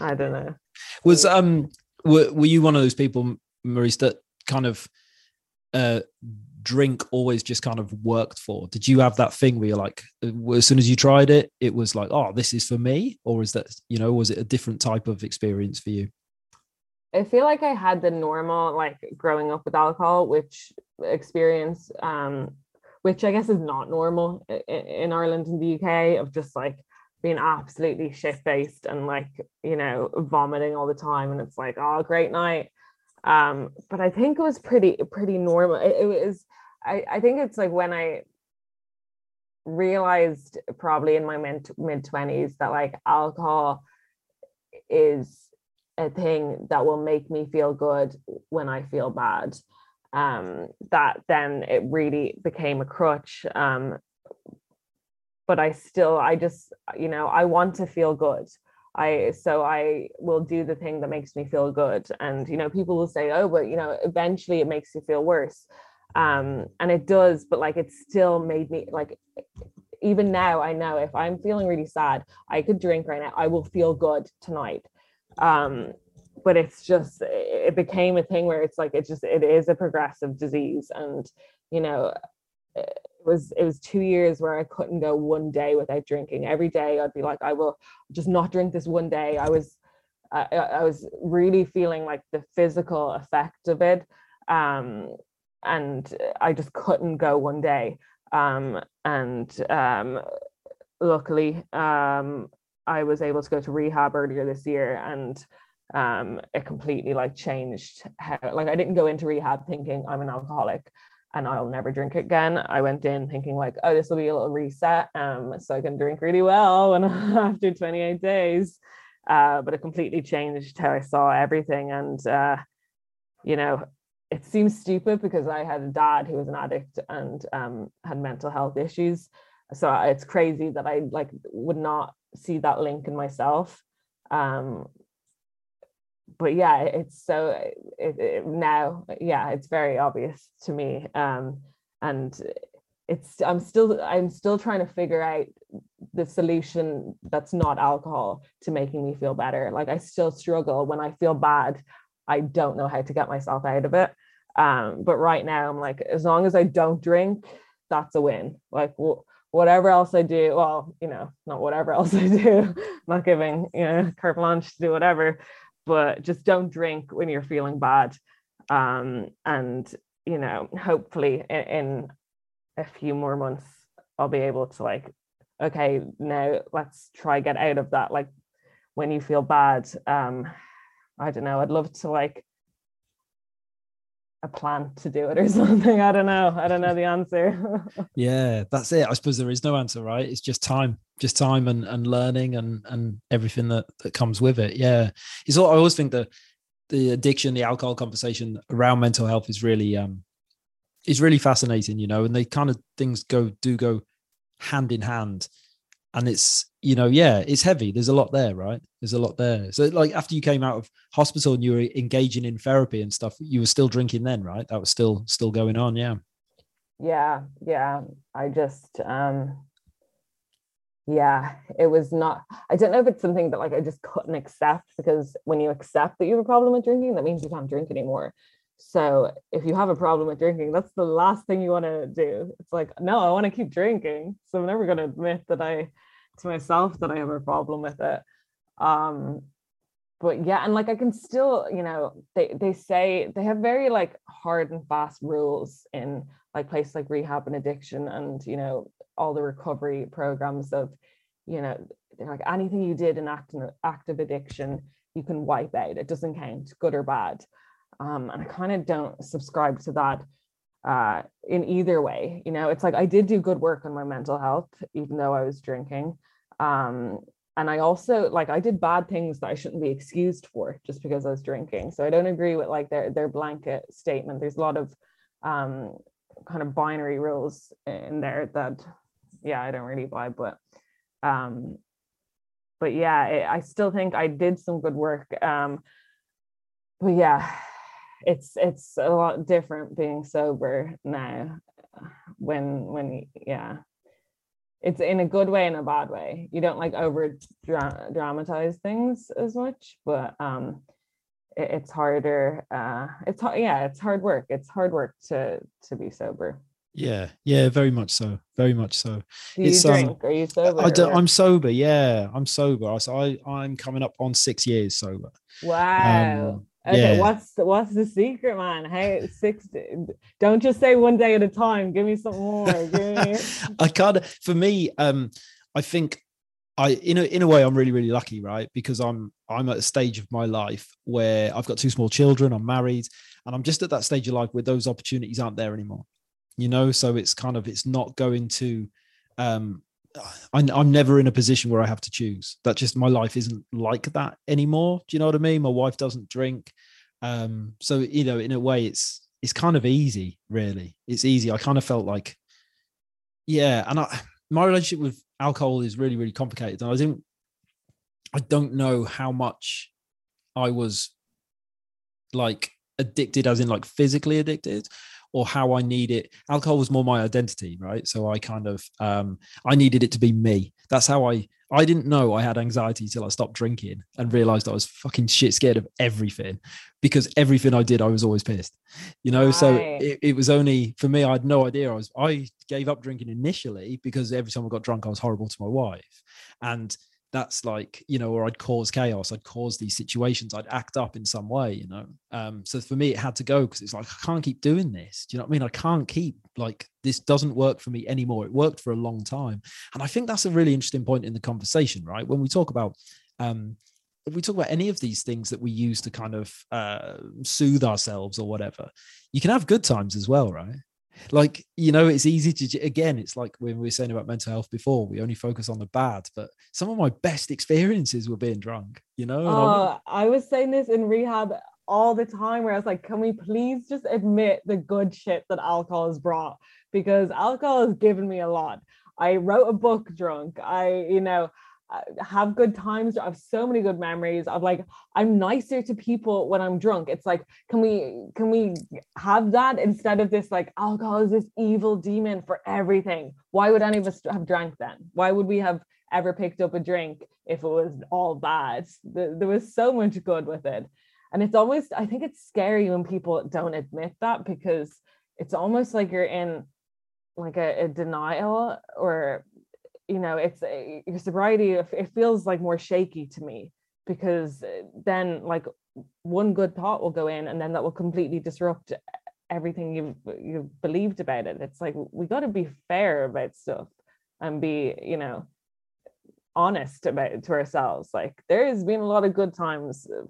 i don't know. Was um were, were you one of those people Marise that kind of uh, drink always just kind of worked for? Did you have that thing where you're like, uh, as soon as you tried it, it was like, oh, this is for me? Or is that, you know, was it a different type of experience for you? I feel like I had the normal, like growing up with alcohol, which experience, um, which I guess is not normal in Ireland and the UK, of just like being absolutely shit faced and like, you know, vomiting all the time. And it's like, oh, great night. Um, but I think it was pretty, pretty normal. It, it was, I, I think it's like when I realized probably in my mid mid 20s that like alcohol is a thing that will make me feel good when I feel bad. Um, that then it really became a crutch. Um, but I still, I just, you know, I want to feel good. I so I will do the thing that makes me feel good. And you know, people will say, oh, but you know, eventually it makes you feel worse. Um, and it does, but like it still made me like even now I know if I'm feeling really sad, I could drink right now, I will feel good tonight um but it's just it became a thing where it's like it just it is a progressive disease and you know was it was two years where i couldn't go one day without drinking. Every day i'd be like i will just not drink this one day. I was I, I was really feeling like the physical effect of it um and i just couldn't go one day. Um and um luckily um I was able to go to rehab earlier this year and um, it completely like changed how like I didn't go into rehab thinking I'm an alcoholic and I'll never drink again. I went in thinking like, oh, this will be a little reset, um, so I can drink really well when after 28 days. Uh, but it completely changed how I saw everything, and uh, you know, it seems stupid because I had a dad who was an addict and um, had mental health issues. So it's crazy that I like would not see that link in myself um but yeah it's so it, it, now yeah it's very obvious to me um and it's i'm still i'm still trying to figure out the solution that's not alcohol to making me feel better. Like i still struggle. When i feel bad i don't know how to get myself out of it. Um but right now i'm like as long as i don't drink that's a win. Like well, whatever else I do, well, you know, not whatever else I do, not giving, you know, carte blanche to do whatever, but just don't drink when you're feeling bad. Um, and, you know, hopefully in, in a few more months, I'll be able to like, okay, now let's try get out of that. Like when you feel bad, um, I don't know, I'd love to like a plan to do it or something. I don't know. I don't know the answer. yeah, that's it. I suppose there is no answer, right? It's just time, just time and, and learning and and everything that, that comes with it. Yeah. It's all I always think that the addiction, the alcohol conversation around mental health is really um is really fascinating, you know, and they kind of things go do go hand in hand and it's you know yeah it's heavy. There's a lot there right? There's a lot there. So like after you came out of hospital and you were engaging in therapy and stuff you were still drinking then right? That was still still going on yeah. Yeah yeah. I just um yeah it was not i don't know if it's something that like i just couldn't accept because when you accept that you have a problem with drinking that means you can't drink anymore. So if you have a problem with drinking, that's the last thing you want to do. It's like, no, I want to keep drinking. So I'm never going to admit that I to myself that I have a problem with it. Um, but yeah, and like I can still, you know, they they say they have very like hard and fast rules in like places like rehab and addiction and you know all the recovery programs of, you know, like anything you did in active active addiction, you can wipe out. It doesn't count, good or bad. Um, and I kind of don't subscribe to that uh, in either way. You know, it's like I did do good work on my mental health, even though I was drinking. Um, and I also like I did bad things that I shouldn't be excused for just because I was drinking. So I don't agree with like their their blanket statement. There's a lot of um, kind of binary rules in there that yeah I don't really buy, but um, but yeah, it, I still think I did some good work. Um, but yeah, it's it's a lot different being sober now when when yeah it's in a good way and a bad way you don't like over dra- dramatize things as much but um it, it's harder. Uh, it's hard. Yeah, it's hard work. It's hard work to to be sober. Yeah, yeah, very much so. Very much so. Do you It's, um. Are you sober? I do, I'm sober. Yeah, I'm sober. So I I'm coming up on six years sober. Wow. Um, okay, yeah. what's the, what's the secret, man? Hey, six. Don't just say one day at a time. Give me some more. Me, I kind of for me, um, I think I in a in a way I'm really really lucky, right? Because I'm I'm at a stage of my life where I've got two small children, I'm married, and I'm just at that stage of life where those opportunities aren't there anymore. You know, so it's kind of it's not going to. Um, I'm, never in a position where I have to choose. That just my life isn't like that anymore. Do you know what I mean? My wife doesn't drink, um, so you know, in a way, it's it's kind of easy. Really, it's easy. I kind of felt like yeah and i my relationship with alcohol is really really complicated and i didn't i don't know how much i was like addicted as in like physically addicted or how i need it. Alcohol was more my identity right? So i kind of um i needed it to be me. That's how i i didn't know i had anxiety till i stopped drinking and realized i was fucking shit scared of everything because everything i did i was always pissed you know? So it, it was only for me i had no idea. I was i gave up drinking initially because every time i got drunk i was horrible to my wife. And that's like you know or i'd cause chaos i'd cause these situations i'd act up in some way you know? Um so for me it had to go because it's like i can't keep doing this. Do you know what i mean? I can't keep like this doesn't work for me anymore. It worked for a long time. And i think that's a really interesting point in the conversation right? When we talk about um if we talk about any of these things that we use to kind of uh, soothe ourselves or whatever, you can have good times as well, right? Like, you know, it's easy to, again, it's like when we were saying about mental health before, we only focus on the bad, but some of my best experiences were being drunk, you know? and oh, I was saying this in rehab all the time where I was like, can we please just admit the good shit that alcohol has brought? Because alcohol has given me a lot. I wrote a book drunk. I, you know, have good times. I have so many good memories of like I'm nicer to people when I'm drunk. It's like, can we can we have that instead of this like alcohol is this evil demon for everything? Why would any of us have drank then? Why would we have ever picked up a drink if it was all bad? Th- There was so much good with it. And it's almost, I think it's scary when people don't admit that because it's almost like you're in like a, a denial or you know it's a, your sobriety it feels like more shaky to me because uh, then like one good thought will go in and then that will completely disrupt everything you've you've believed about it. It's like we got to be fair about stuff and be you know honest about to ourselves. Like there has been a lot of good times uh,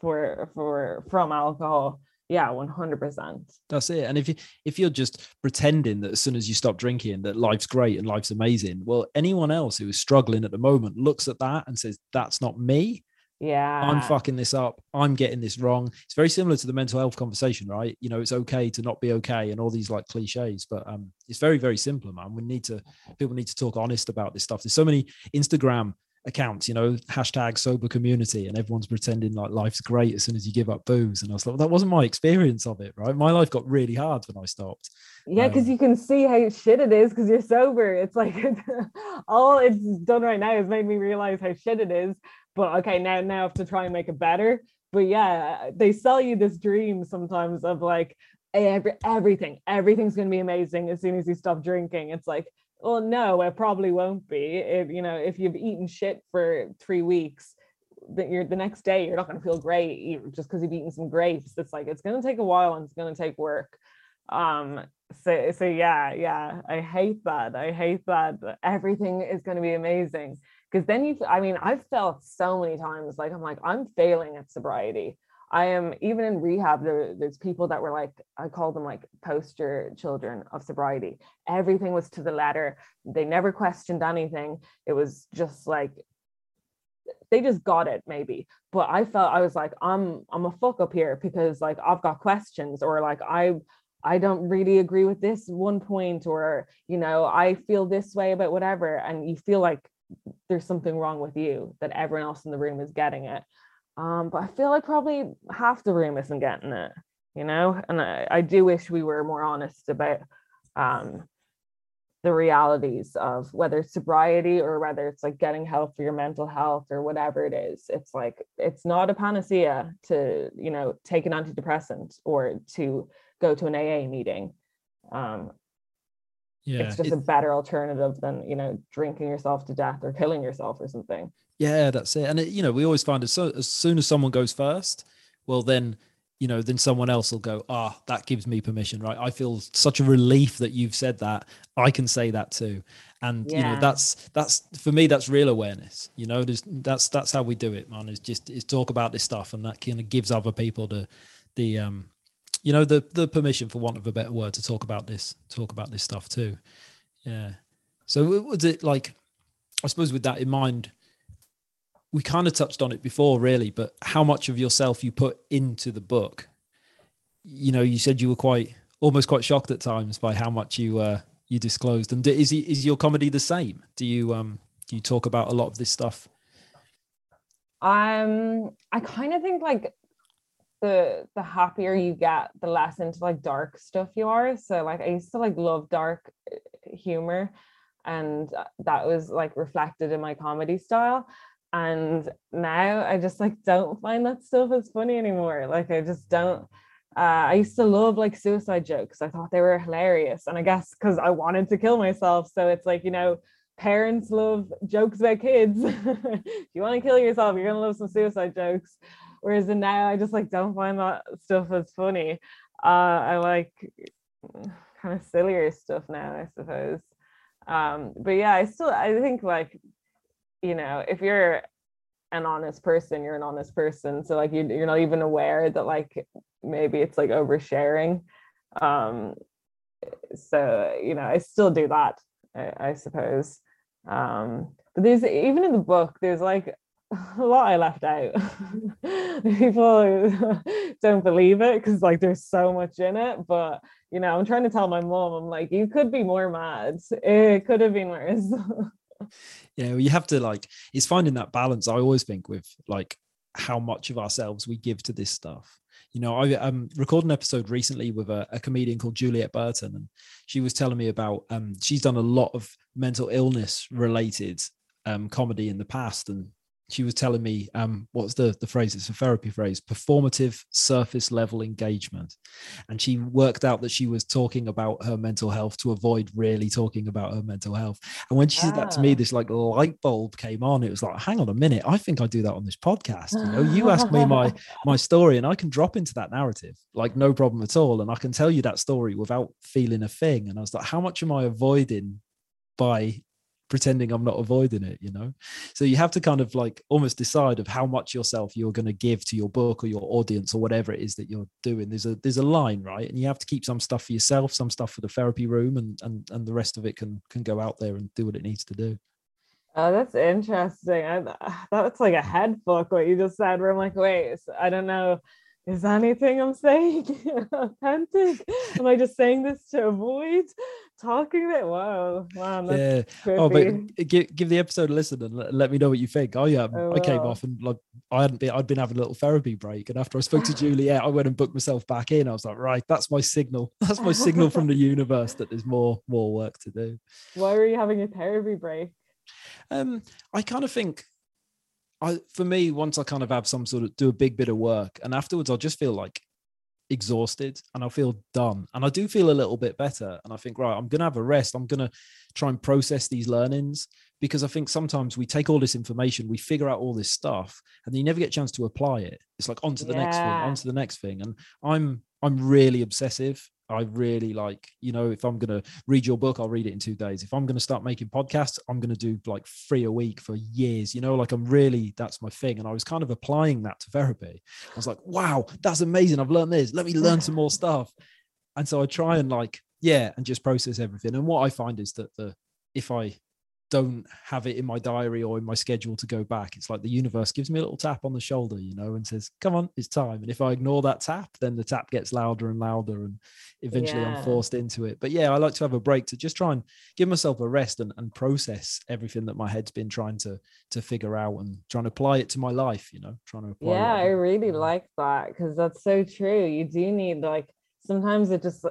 for for from alcohol yeah 100% That's it. And if you if you're just pretending that as soon as you stop drinking that life's great and life's amazing, well, anyone else who is struggling at the moment looks at that and says, That's not me. yeah I'm fucking this up. I'm getting this wrong. It's very similar to the mental health conversation, right? You know, it's okay to not be okay and all these like cliches, but um, it's very, very simple, man. We need to people need to talk honest about this stuff. There's so many Instagram accounts, you know, hashtag sober community, and everyone's pretending like life's great as soon as you give up booze. And I was like, well, that wasn't my experience of it, right? My life got really hard when I stopped. Yeah, because Um, you can see how shit it is because you're sober. It's like all it's done right now has made me realize how shit it is. But okay, now now I have to try and make it better. But yeah, they sell you this dream sometimes of like every everything, everything's gonna be amazing as soon as you stop drinking. It's like, well, no, it probably won't be. If you know, if you've eaten shit for three weeks, that you're the next day you're not gonna feel great just because you've eaten some grapes. It's like it's gonna take a while and it's gonna take work um so so yeah yeah i hate that i hate that everything is going to be amazing because then you i mean i've felt so many times like i'm like i'm failing at sobriety i am even in rehab there, there's people that were like i call them like poster children of sobriety. Everything was to the letter. They never questioned anything. It was just like they just got it maybe. But i felt i was like i'm i'm a fuck up here because like i've got questions or like i I don't really agree with this one point, or you know, I feel this way about whatever, and you feel like there's something wrong with you that everyone else in the room is getting it. Um, but I feel like probably half the room isn't getting it, you know, and I, I do wish we were more honest about um the realities of whether it's sobriety or whether it's like getting help for your mental health or whatever it is. It's like it's not a panacea to you know take an antidepressant or to go to an AA meeting. Um yeah it's just it, a better alternative than you know drinking yourself to death or killing yourself or something yeah that's it and it, you know we always find as, so, as soon as someone goes first well then you know, then someone else will go, ah, oh, that gives me permission, right? I feel such a relief that you've said that. I can say that too. And yeah. you know, that's that's for me, that's real awareness. You know, there's that's that's how we do it, man. Is just is talk about this stuff and that kind of gives other people the the um you know the the permission for want of a better word to talk about this, talk about this stuff too. Yeah. So was it like I suppose with that in mind, we kind of touched on it before, really, but how much of yourself you put into the book. You know, you said you were quite almost quite shocked at times by how much you uh, you disclosed. And is is your comedy the same? Do you um do you talk about a lot of this stuff? Um, I kind of think like the the happier you get, the less into like dark stuff you are. So like I used to like love dark uh, humor, and that was like reflected in my comedy style and now i just like don't find that stuff as funny anymore. Like i just don't uh, i used to love like suicide jokes. I thought they were hilarious. And i guess because i wanted to kill myself. So it's like you know parents love jokes about kids. If you want to kill yourself you're gonna love some suicide jokes. Whereas in now i just like don't find that stuff as funny. Uh, i like kind of sillier stuff now i suppose. Um but yeah i still i think like you know, if you're an honest person, you're an honest person. So like you, you're not even aware that like maybe it's like oversharing. Um, so you know, I still do that, I, I suppose. Um, but there's even in the book, there's like a lot I left out. People don't believe it because like there's so much in it. But you know, I'm trying to tell my mom, I'm like, you could be more mad. It could have been worse. yeah well, you have to like it's finding that balance i always think with like how much of ourselves we give to this stuff. You know i um recorded an episode recently with a, a comedian called Juliette Burton and she was telling me about um she's done a lot of mental illness related um comedy in the past and she was telling me um, what's the the phrase? It's a therapy phrase performative surface level engagement. And she worked out that she was talking about her mental health to avoid really talking about her mental health. And when she said that to me ah. this like light bulb came on it was like hang on a minute i think i do that on this podcast you know? You ask me my my story and i can drop into that narrative like no problem at all. And i can tell you that story without feeling a thing. And i was like how much am i avoiding by pretending I'm not avoiding it, you know? So you have to kind of like almost decide of how much yourself you're going to give to your book or your audience or whatever it is that you're doing. There's a there's a line, right? And you have to keep some stuff for yourself, some stuff for the therapy room and and and the rest of it can can go out there and do what it needs to do. Oh, that's interesting. I, that's like a head book what you just said. Where I'm like, wait, I don't know is anything I'm saying authentic? Am I just saying this to avoid talking about? Wow, wow, yeah. Oh, but give, give the episode a listen and let, let me know what you think. I um, oh, I came off and like I hadn't been, I'd been having a little therapy break, and after I spoke to Juliette, I went and booked myself back in. I was like, right, that's my signal. That's my signal from the universe that there's more more work to do. Why were you having a therapy break? Um, I kind of think I for me, once I kind of have some sort of do a big bit of work, and afterwards I'll just feel like exhausted and I'll feel done. And I do feel a little bit better. And I think, right, I'm gonna have a rest. I'm gonna try and process these learnings because I think sometimes we take all this information, we figure out all this stuff, and then you never get a chance to apply it. It's like on to the yeah. next thing, on to the next thing. And I'm I'm really obsessive I really like, you know, if I'm going to read your book, I'll read it in two days. If I'm going to start making podcasts, I'm going to do like three a week for years, you know, like I'm really, that's my thing. And I was kind of applying that to therapy. I was like, wow, that's amazing. I've learned this. Let me learn some more stuff. And so I try and like, yeah, and just process everything. And what I find is that the, if I don't have it in my diary or in my schedule to go back. It's like the universe gives me a little tap on the shoulder, you know, and says, "Come on, it's time." And if I ignore that tap, then the tap gets louder and louder, and eventually yeah. I'm forced into it. But yeah, I like to have a break to just try and give myself a rest and, and process everything that my head's been trying to to figure out and trying to apply it to my life. You know, trying to apply. Yeah, I really like that because that's so true. You do need like sometimes it just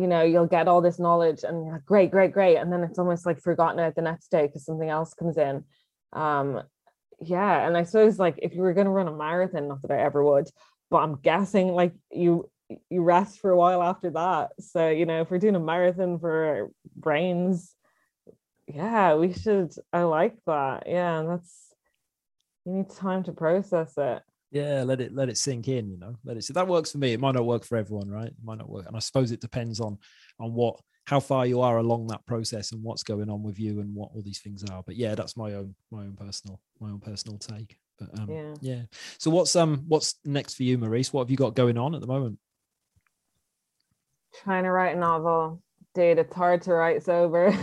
you know you'll get all this knowledge and like great great great. And then it's almost like forgotten out the next day because something else comes in. Um yeah and i suppose like if you were going to run a marathon not that i ever would but i'm guessing like you you rest for a while after that. So you know if we're doing a marathon for brains yeah we should i like that. Yeah that's you need time to process it yeah let it let it sink in you know let it that works for me. It might not work for everyone right? It might not work. And i suppose it depends on on what how far you are along that process and what's going on with you and what all these things are. But yeah that's my own my own personal my own personal take. But um yeah, yeah. so what's um what's next for you Marise? What have you got going on at the moment? Trying to write a novel. Dude it's hard to write sober.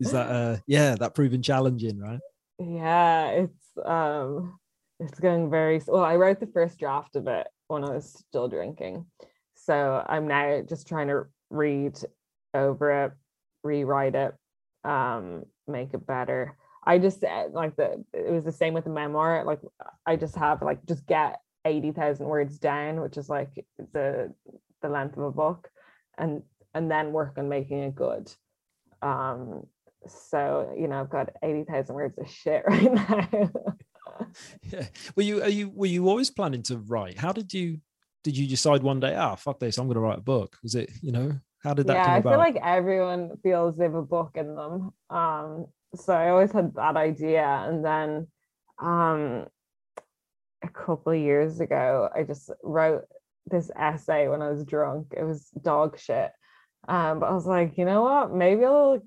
Is that uh yeah that proven challenging right yeah it's um it's going very well i wrote the first draft of it when i was still drinking. So i'm now just trying to read over it rewrite it um make it better. I just eh, like the it was the same with the memoir like i just have like just get 80,000 words down which is like the the length of a book and and then work on making it good. Um so you know i've got 80,000 words of shit right now yeah were you are you were you always planning to write how did you did you decide one day ah fuck this i'm going to write a book was it you know how did that yeah, come about? I feel like everyone feels they have a book in them. Um, so I always had that idea. And then um, a couple of years ago, I just wrote this essay when I was drunk. It was dog shit. Um, but I was like, you know what? Maybe I'll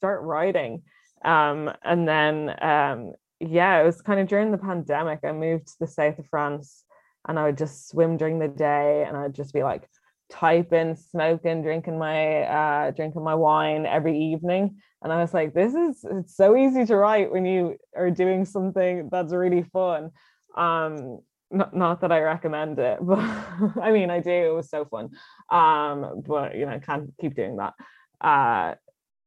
start writing. Um, and then, um, yeah, it was kind of during the pandemic. I moved to the south of France and I would just swim during the day and I'd just be like typing, smoking, drinking my uh, drinking my wine every evening. And I was like, this is it's so easy to write when you are doing something that's really fun. Um, not, not that I recommend it, but I mean I do, it was so fun. Um, but you know, can't keep doing that. Uh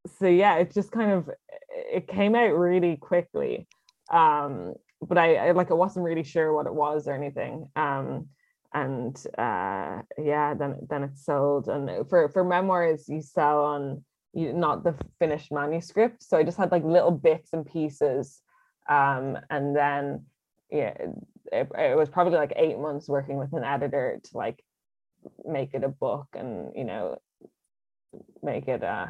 so yeah, it just kind of it came out really quickly. Um, but I, I like I wasn't really sure what it was or anything. Um, and uh, yeah, then then it sold. And for for memoirs, you sell on you not the finished manuscript. So I just had like little bits and pieces, um, and then yeah, it, it was probably like eight months working with an editor to like make it a book and you know make it uh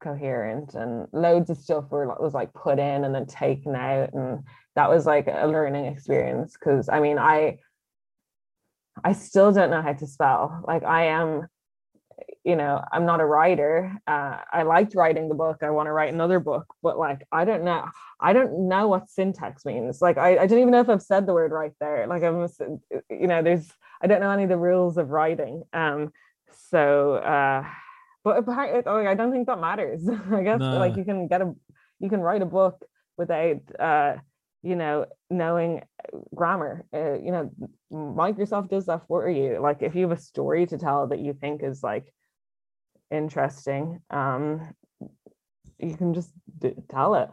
coherent and loads of stuff were was like put in and then taken out and that was like a learning experience because i mean i i still don't know how to spell. Like i am you know i'm not a writer. Uh, i liked writing the book i want to write another book but like i don't know i don't know what syntax means. Like i, I don't even know if i've said the word right there. Like i'm you know there's i don't know any of the rules of writing. Um so uh but I don't think that matters. I guess no. like you can get a you can write a book without uh you know knowing grammar. Uh, you know, Microsoft does that for you. Like if you have a story to tell that you think is like interesting, um, you can just d- tell it.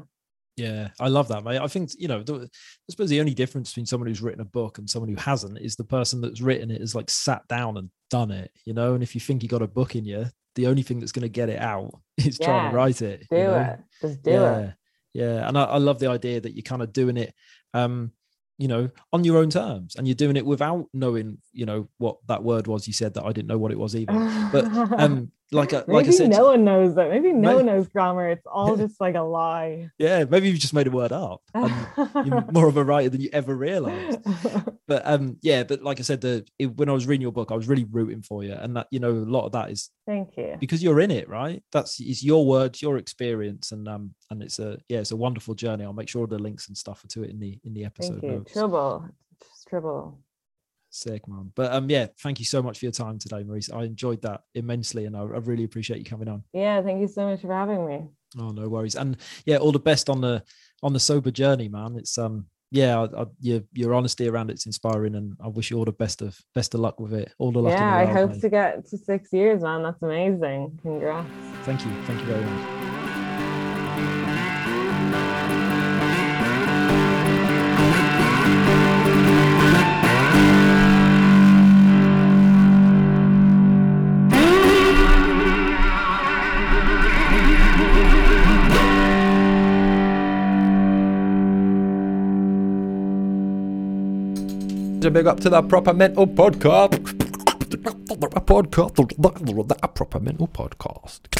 Yeah, I love that, mate. I think you know, the, I suppose the only difference between someone who's written a book and someone who hasn't is the person that's written it has like sat down and done it, you know. And if you think you got a book in you, the only thing that's going to get it out is yeah, trying to write it. Do you know? it. Just do yeah. it. Yeah. And I, I, love the idea that you're kind of doing it, um, you know, on your own terms and you're doing it without knowing, you know, what that word was you said that I didn't know what it was either. But um, like a, like maybe I said, no one knows that. Maybe no maybe, one knows grammar. It's all just like a lie. Yeah, maybe you've just made a word up. you're more of a writer than you ever realized. But um, yeah, but like I said, the it, when I was reading your book, I was really rooting for you, and that you know a lot of that is thank you because you're in it, right? That's it's your words, your experience, and um, and it's a yeah, it's a wonderful journey. I'll make sure the links and stuff are to it in the in the episode. Thank you. Notes. Trouble, just trouble. Sick, man. But um, yeah, thank you so much for your time today, Marise. I enjoyed that immensely, and I, I really appreciate you coming on. Yeah, thank you so much for having me. Oh, no worries. And yeah, all the best on the on the sober journey, man. It's um, yeah, I, I, your your honesty around it's inspiring, and I wish you all the best of best of luck with it. All the luck. Yeah, I world, hope mate. to get to six years, man. That's amazing. Congrats. Thank you. Thank you very much. A big up to the Proper Mental Podcast. Podcast. Proper Mental Podcast.